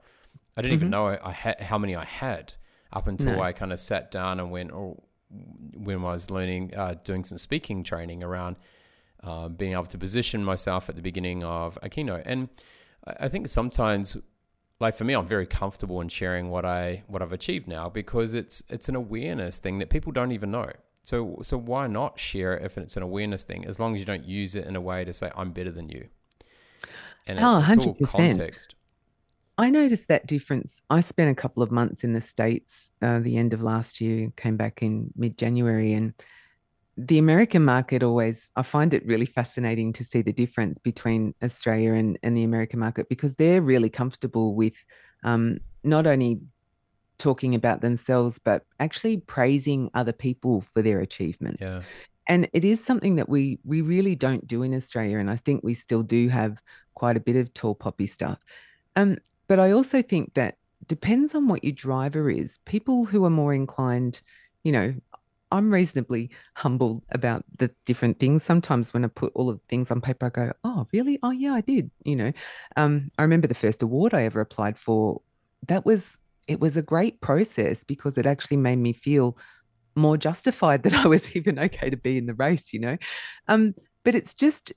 I didn't mm-hmm. even know I, I had how many I had up until no. I kind of sat down and went, or oh, when I was learning, uh, doing some speaking training around uh, being able to position myself at the beginning of a keynote. And I think sometimes, like for me, I'm very comfortable in sharing what I what I've achieved now because it's it's an awareness thing that people don't even know. So so why not share it if it's an awareness thing, as long as you don't use it in a way to say I'm better than you. And oh, it, 100%. context. I noticed that difference. I spent a couple of months in the States uh, the end of last year, came back in mid January, and the American market always, I find it really fascinating to see the difference between Australia and, and the American market because they're really comfortable with um, not only talking about themselves, but actually praising other people for their achievements. Yeah. And it is something that we we really don't do in Australia, and I think we still do have quite a bit of tall poppy stuff. Um, but I also think that depends on what your driver is. People who are more inclined, you know, I'm reasonably humble about the different things. Sometimes when I put all of the things on paper, I go, "Oh, really? Oh, yeah, I did." You know, um, I remember the first award I ever applied for. That was it was a great process because it actually made me feel more justified (laughs) that I was even okay to be in the race. You know, um, but it's just,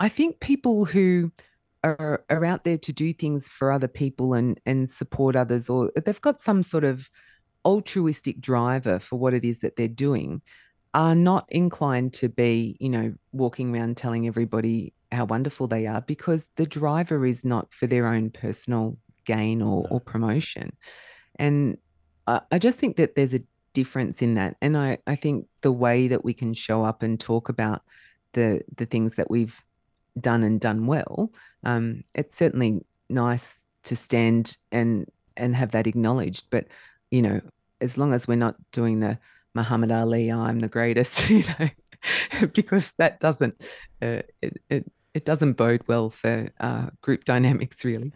I think people who are, are out there to do things for other people and and support others or they've got some sort of altruistic driver for what it is that they're doing are not inclined to be you know walking around telling everybody how wonderful they are because the driver is not for their own personal gain or, or promotion and I, I just think that there's a difference in that and I, I think the way that we can show up and talk about the the things that we've done and done well, um, it's certainly nice to stand and and have that acknowledged. But you know, as long as we're not doing the Muhammad Ali, I'm the greatest, (laughs) you know, (laughs) because that doesn't uh, it, it it doesn't bode well for uh, group (laughs) dynamics, really.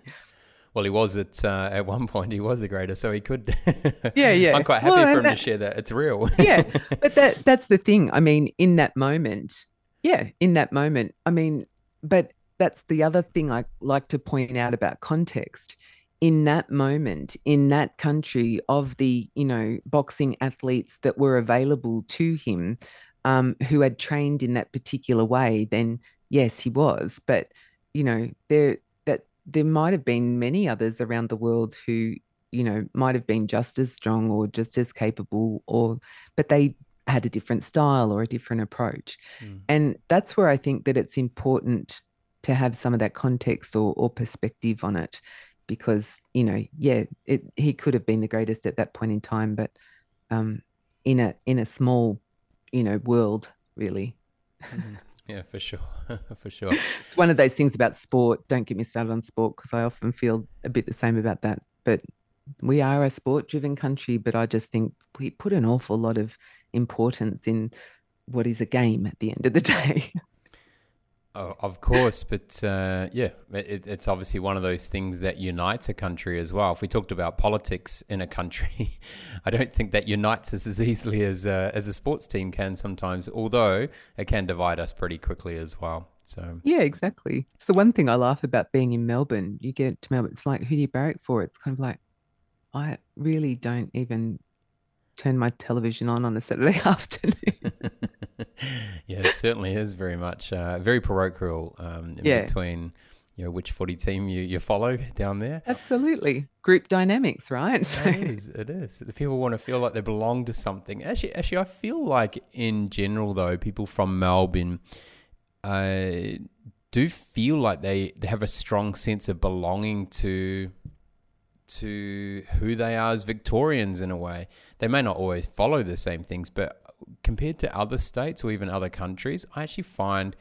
Well, he was at uh, at one point. He was the greatest, so he could. (laughs) yeah, yeah. I'm quite happy well, for him that, to share that. It's real. (laughs) yeah, (laughs) but that that's the thing. I mean, in that moment, yeah, in that moment, I mean, but that's the other thing I like to point out about context. In that moment, in that country, of the you know boxing athletes that were available to him, um, who had trained in that particular way, then yes, he was. But you know, there there might have been many others around the world who you know might have been just as strong or just as capable, or but they had a different style or a different approach. Mm. And that's where I think that it's important to have some of that context or, or perspective on it because, you know, yeah, it, he could have been the greatest at that point in time, but um, in a in a small, you know, world, really. Mm-hmm. Yeah, for sure. (laughs) for sure. It's one of those things about sport. Don't get me started on sport because I often feel a bit the same about that. But we are a sport driven country, but I just think we put an awful lot of importance in what is a game at the end of the (laughs) day. Of course, but uh, yeah, it, it's obviously one of those things that unites a country as well. If we talked about politics in a country, (laughs) I don't think that unites us as easily as uh, as a sports team can sometimes. Although it can divide us pretty quickly as well. So yeah, exactly. It's the one thing I laugh about being in Melbourne. You get to Melbourne, it's like who do you barrack for? It's kind of like I really don't even turn my television on on a Saturday (laughs) afternoon. (laughs) yeah, it certainly is very much uh, very parochial um, yeah. between you know which footy team you, you follow down there. Absolutely, group dynamics, right? (laughs) So. It is. It is. The people want to feel like they belong to something. Actually, actually, I feel like in general though, people from Melbourne. Uh, do feel like they, they have a strong sense of belonging to to who they are as Victorians in a way. They may not always follow the same things, but compared to other states or even other countries, I actually find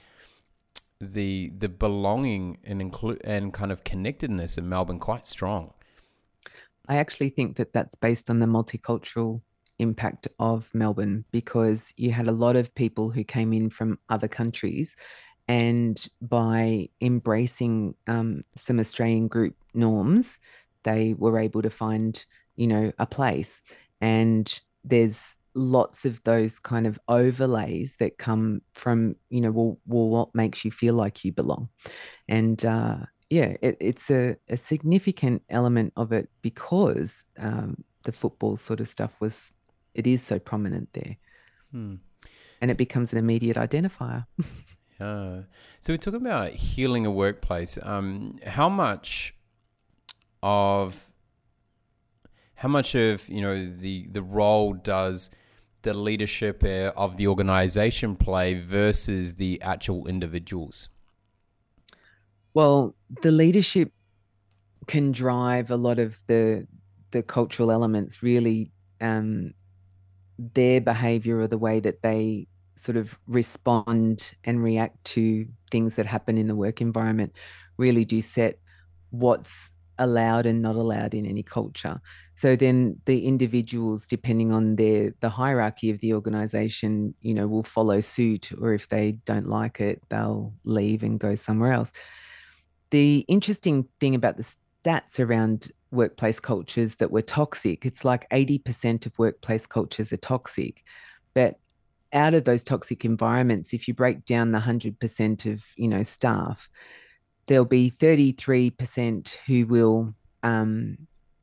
the the belonging and include and kind of connectedness in Melbourne quite strong. I actually think that that's based on the multicultural impact of Melbourne because you had a lot of people who came in from other countries and by embracing um, some Australian group norms, they were able to find, you know, a place. And there's lots of those kind of overlays that come from, you know, well, well what makes you feel like you belong? And uh, yeah, it, it's a, a significant element of it because um, the football sort of stuff was, it is so prominent there. Hmm. And it becomes an immediate identifier. (laughs) yeah. So we're talking about healing a workplace. Um, how much of how much of you know the the role does the leadership uh, of the organization play versus the actual individuals? Well the leadership can drive a lot of the the cultural elements really um, their behavior or the way that they sort of respond and react to things that happen in the work environment really do set what's allowed and not allowed in any culture. So then the individuals, depending on their the hierarchy of the organization, you know, will follow suit, or if they don't like it, they'll leave and go somewhere else. The interesting thing about the stats around workplace cultures that were toxic, it's like 80% of workplace cultures are toxic. But out of those toxic environments, if you break down the 100% of, you know, staff, there'll be 33% who will um,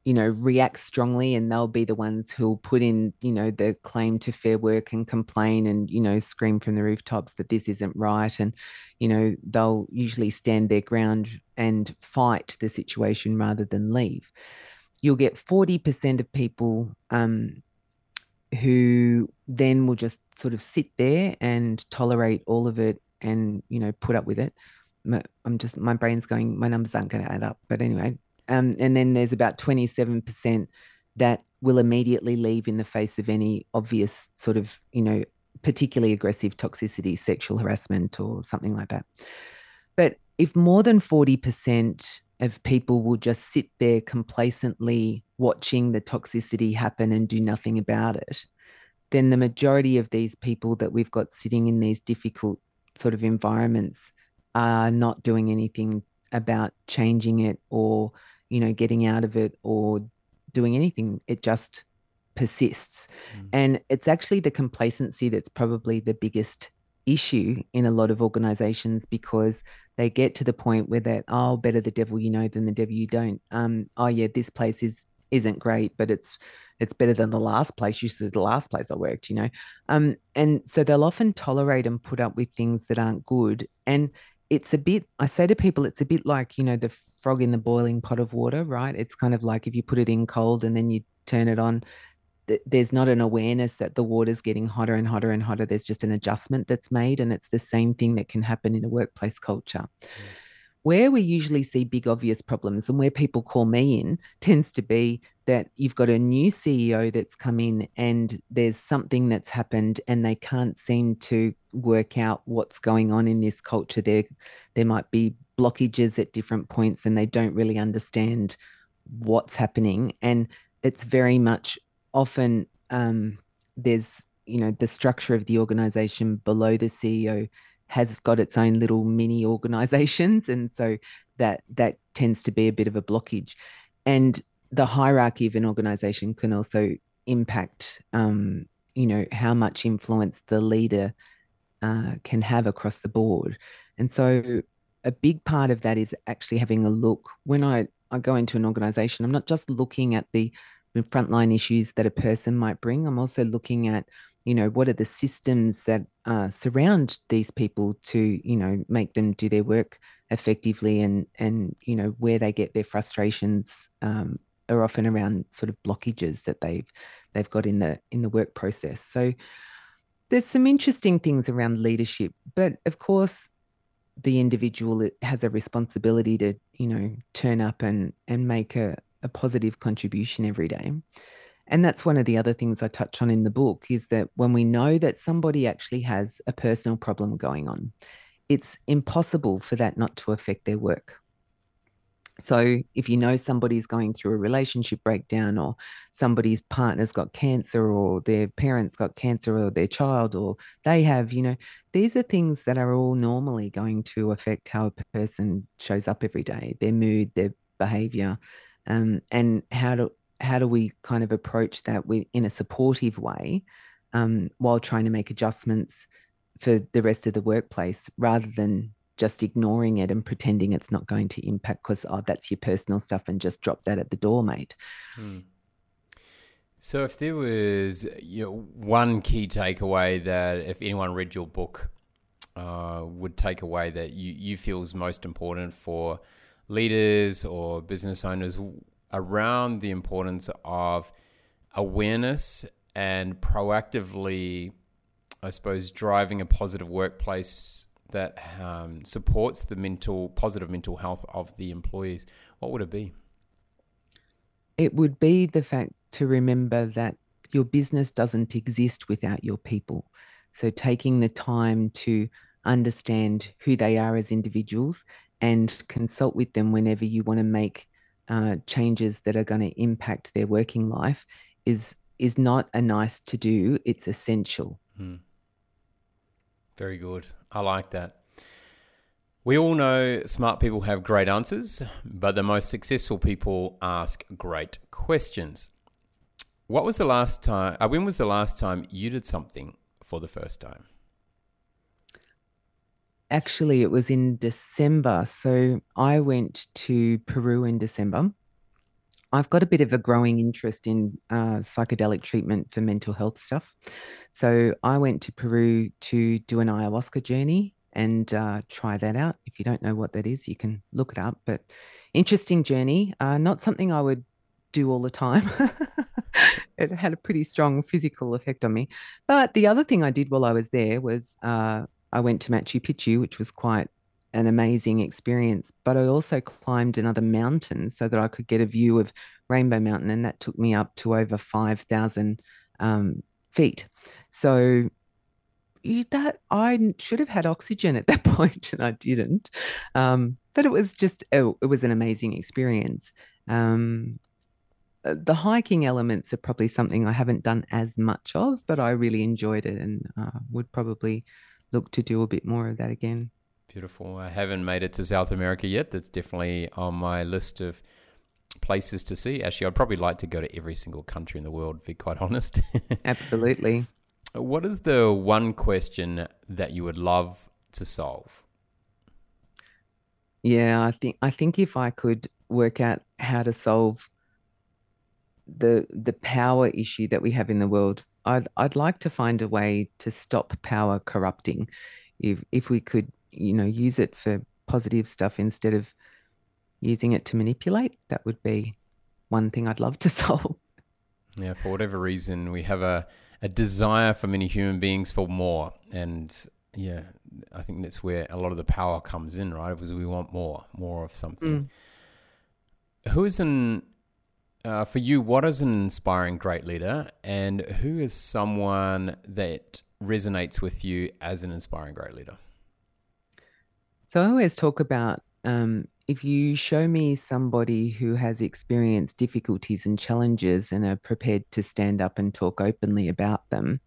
you know, react strongly and they'll be the ones who'll put in, you know, the claim to fair work and complain and, you know, scream from the rooftops that this isn't right. And, you know, they'll usually stand their ground and fight the situation rather than leave. You'll get 40% of people um, who then will just sort of sit there and tolerate all of it and, you know, put up with it. I'm just, my brain's going, my numbers aren't going to add up. But anyway, um, and then there's about 27% that will immediately leave in the face of any obvious sort of, you know, particularly aggressive toxicity, sexual harassment, or something like that. But if more than 40% of people will just sit there complacently watching the toxicity happen and do nothing about it, then the majority of these people that we've got sitting in these difficult sort of environments are not doing anything about changing it or you know, getting out of it or doing anything. It just persists. Mm. And it's actually the complacency that's probably the biggest issue in a lot of organizations because they get to the point where that oh better the devil you know than the devil you don't um oh yeah this place is isn't great but it's it's better than the last place you said the last place i worked you know um and so they'll often tolerate and put up with things that aren't good and it's a bit i say to people it's a bit like you know the frog in the boiling pot of water right? It's kind of like if you put it in cold and then you turn it on th- there's not an awareness that the water's getting hotter and hotter and hotter. There's just an adjustment that's made and it's the same thing that can happen in a workplace culture. Mm. Where we usually see big obvious problems and where people call me in tends to be that you've got a new CEO that's come in and there's something that's happened and they can't seem to work out what's going on in this culture. There there might be blockages at different points and they don't really understand what's happening. And it's very much often um, there's you know the structure of the organization below the CEO has got its own little mini organizations. And so that that tends to be a bit of a blockage. And the hierarchy of an organization can also impact um, you know how much influence the leader uh, can have across the board. And so a big part of that is actually having a look. When i i go into an organization i'm not just looking at the frontline issues that a person might bring. I'm also looking at you know what are the systems that uh, surround these people to you know make them do their work effectively and and you know where they get their frustrations um, are often around sort of blockages that they've they've got in the in the work process so there's some interesting things around leadership but of course the individual has a responsibility to you know turn up and and make a, a positive contribution every day and that's one of the other things I touch on in the book is that when we know that somebody actually has a personal problem going on, it's impossible for that not to affect their work. So if you know somebody's going through a relationship breakdown or somebody's partner's got cancer or their parents got cancer or their child or they have, you know, these are things that are all normally going to affect how a person shows up every day, their mood, their behavior, um, and how do how do we kind of approach that with, in a supportive way um, while trying to make adjustments for the rest of the workplace rather than just ignoring it and pretending it's not going to impact because oh that's your personal stuff and just drop that at the door mate hmm. so if there was you know, one key takeaway that if anyone read your book uh, would take away that you, you feel is most important for leaders or business owners around the importance of awareness and proactively, I suppose, driving a positive workplace that um, supports the mental positive mental health of the employees, what would it be? It would be the fact to remember that your business doesn't exist without your people. So taking the time to understand who they are as individuals and consult with them whenever you want to make uh, changes that are going to impact their working life is is not a nice to do it's essential mm. Very good i like that we all know smart people have great answers but the most successful people ask great questions what was the last time uh, when was the last time you did something for the first time actually it was in December. So I went to Peru in December. I've got a bit of a growing interest in uh, psychedelic treatment for mental health stuff. So I went to Peru to do an ayahuasca journey and uh, try that out. If you don't know what that is, you can look it up. But interesting journey, uh, not something I would do all the time. (laughs) it had a pretty strong physical effect on me. But the other thing I did while I was there was uh, I went to Machu Picchu, which was quite an amazing experience. But I also climbed another mountain so that I could get a view of Rainbow Mountain, and that took me up to over 5,000 um, feet. So that I should have had oxygen at (laughs) that point, and I didn't. Um, but it was just oh, it was an amazing experience. Um, uh, the hiking elements are probably something I haven't done as much of, but I really enjoyed it and uh, would probably look to do a bit more of that again. Beautiful. I haven't made it to South America yet. That's definitely on my list of places to see. Actually, I'd probably like to go to every single country in the world, to be quite (laughs) honest. Absolutely. What is the one question that you would love to solve? Yeah, I think I think if I could work out how to solve the the power issue that we have in the world, I'd I'd like to find a way to stop power corrupting. If if we could you know, use it for positive stuff instead of using it to manipulate, that would be one thing I'd love to (laughs) solve. Yeah, for whatever reason, we have a, a desire for many human beings for more. And yeah, I think that's where a lot of the power comes in, right? Because we want more, more of something. Mm. Who is an, uh, for you, what is an inspiring great leader? And who is someone that resonates with you as an inspiring great leader? So I always talk about um, if you show me somebody who has experienced difficulties and challenges and are prepared to stand up and talk openly about them,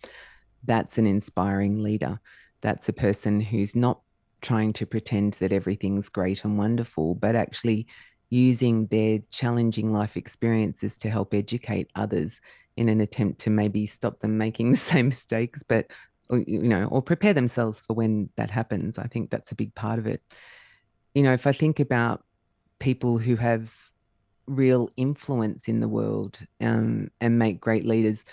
that's an inspiring leader. That's a person who's not trying to pretend that everything's great and wonderful, but actually using their challenging life experiences to help educate others in an attempt to maybe stop them making the (laughs) same mistakes, but or, you know, or prepare themselves for when that happens. I think that's a big part of it. You know, if I think about people who have real influence in the world um, and make great leaders,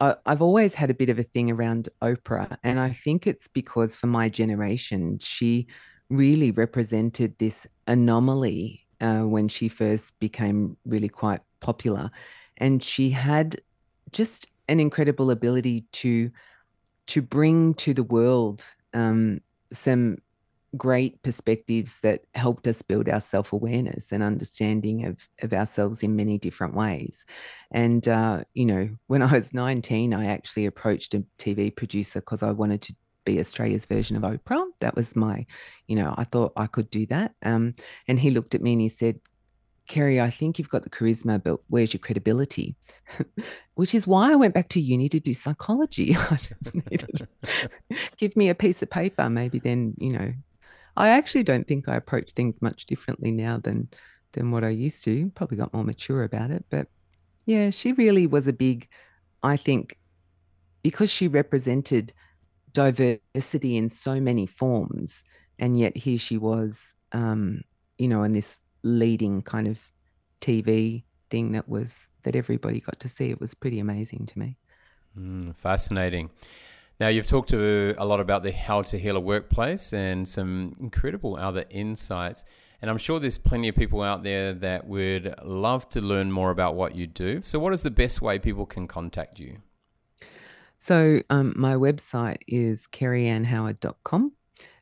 I, I've always had a bit of a thing around Oprah. And I think it's because for my generation, she really represented this anomaly uh, when she first became really quite popular. And she had just an incredible ability to to bring to the world um, some great perspectives that helped us build our self awareness and understanding of, of ourselves in many different ways. And, uh, you know, when I was 19, I actually approached a TV producer because I wanted to be Australia's version of Oprah. That was my, you know, I thought I could do that. Um, and he looked at me and he said, Kerry, I think you've got the charisma, but where's your credibility? (laughs) Which is why I went back to uni to do psychology. (laughs) I just needed give me a piece of paper, maybe then, you know. I actually don't think I approach things much differently now than than what I used to. Probably got more mature about it. But yeah, she really was a big, I think, because she represented diversity in so many forms, and yet here she was, um, you know, in this leading kind of TV thing that was that everybody got to see. It was pretty amazing to me. Mm, fascinating. Now you've talked to a lot about the how to heal a workplace and some incredible other insights. And I'm sure there's plenty of people out there that would love to learn more about what you do. So, what is the best way people can contact you? So, um, my website is kerryannhoward.com.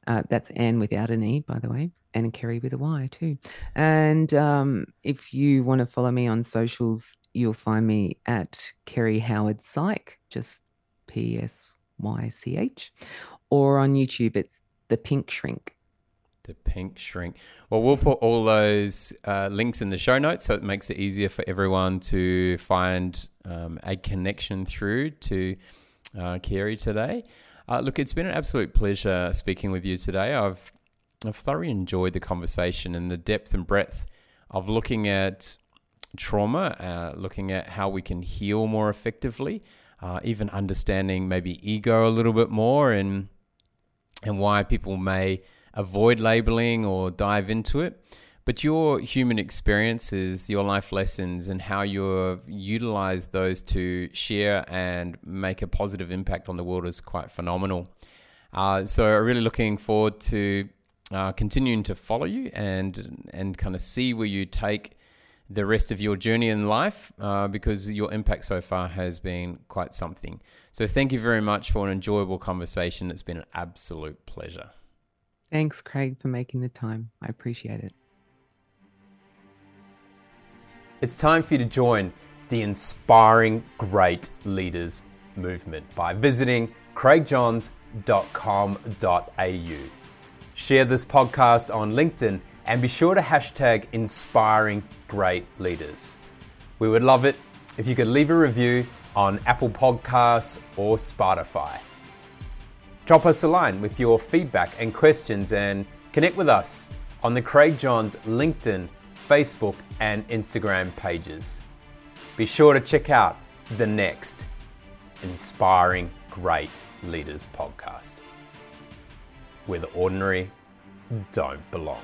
Uh, that's Anne without an E, by the way, and Kerry with a Y too. And um, if you want to follow me on socials, you'll find me at Kerry Howard Psych, just P S Y C H, or on YouTube, it's The Pink Shrink. The Pink Shrink. Well, we'll put all those uh, links in the show notes so it makes it easier for everyone to find um, a connection through to uh, Kerry today. Uh, look, it's been an absolute pleasure speaking with you today. I've I've thoroughly enjoyed the conversation and the depth and breadth of looking at trauma, uh, looking at how we can heal more effectively, uh, even understanding maybe ego a little bit more and and why people may avoid labeling or dive into it. But your human experiences, your life lessons, and how you utilize those to share and make a positive impact on the world is quite phenomenal. Uh, so, I'm really looking forward to uh, continuing to follow you and and kind of see where you take the rest of your journey in life uh, because your impact so far has been quite something. So, thank you very much for an enjoyable conversation. It's been an absolute pleasure. Thanks, Craig, for making the time. I appreciate it. It's time for you to join the Inspiring Great Leaders movement by visiting craigjohns.com.au. Share this podcast on LinkedIn and be sure to hashtag Inspiring Great Leaders. We would love it if you could leave a review on Apple Podcasts or Spotify. Drop us a line with your feedback and questions and connect with us on the Craig Johns LinkedIn Facebook, and Instagram pages. Be sure to check out the next Inspiring Great Leaders podcast, where the ordinary don't belong.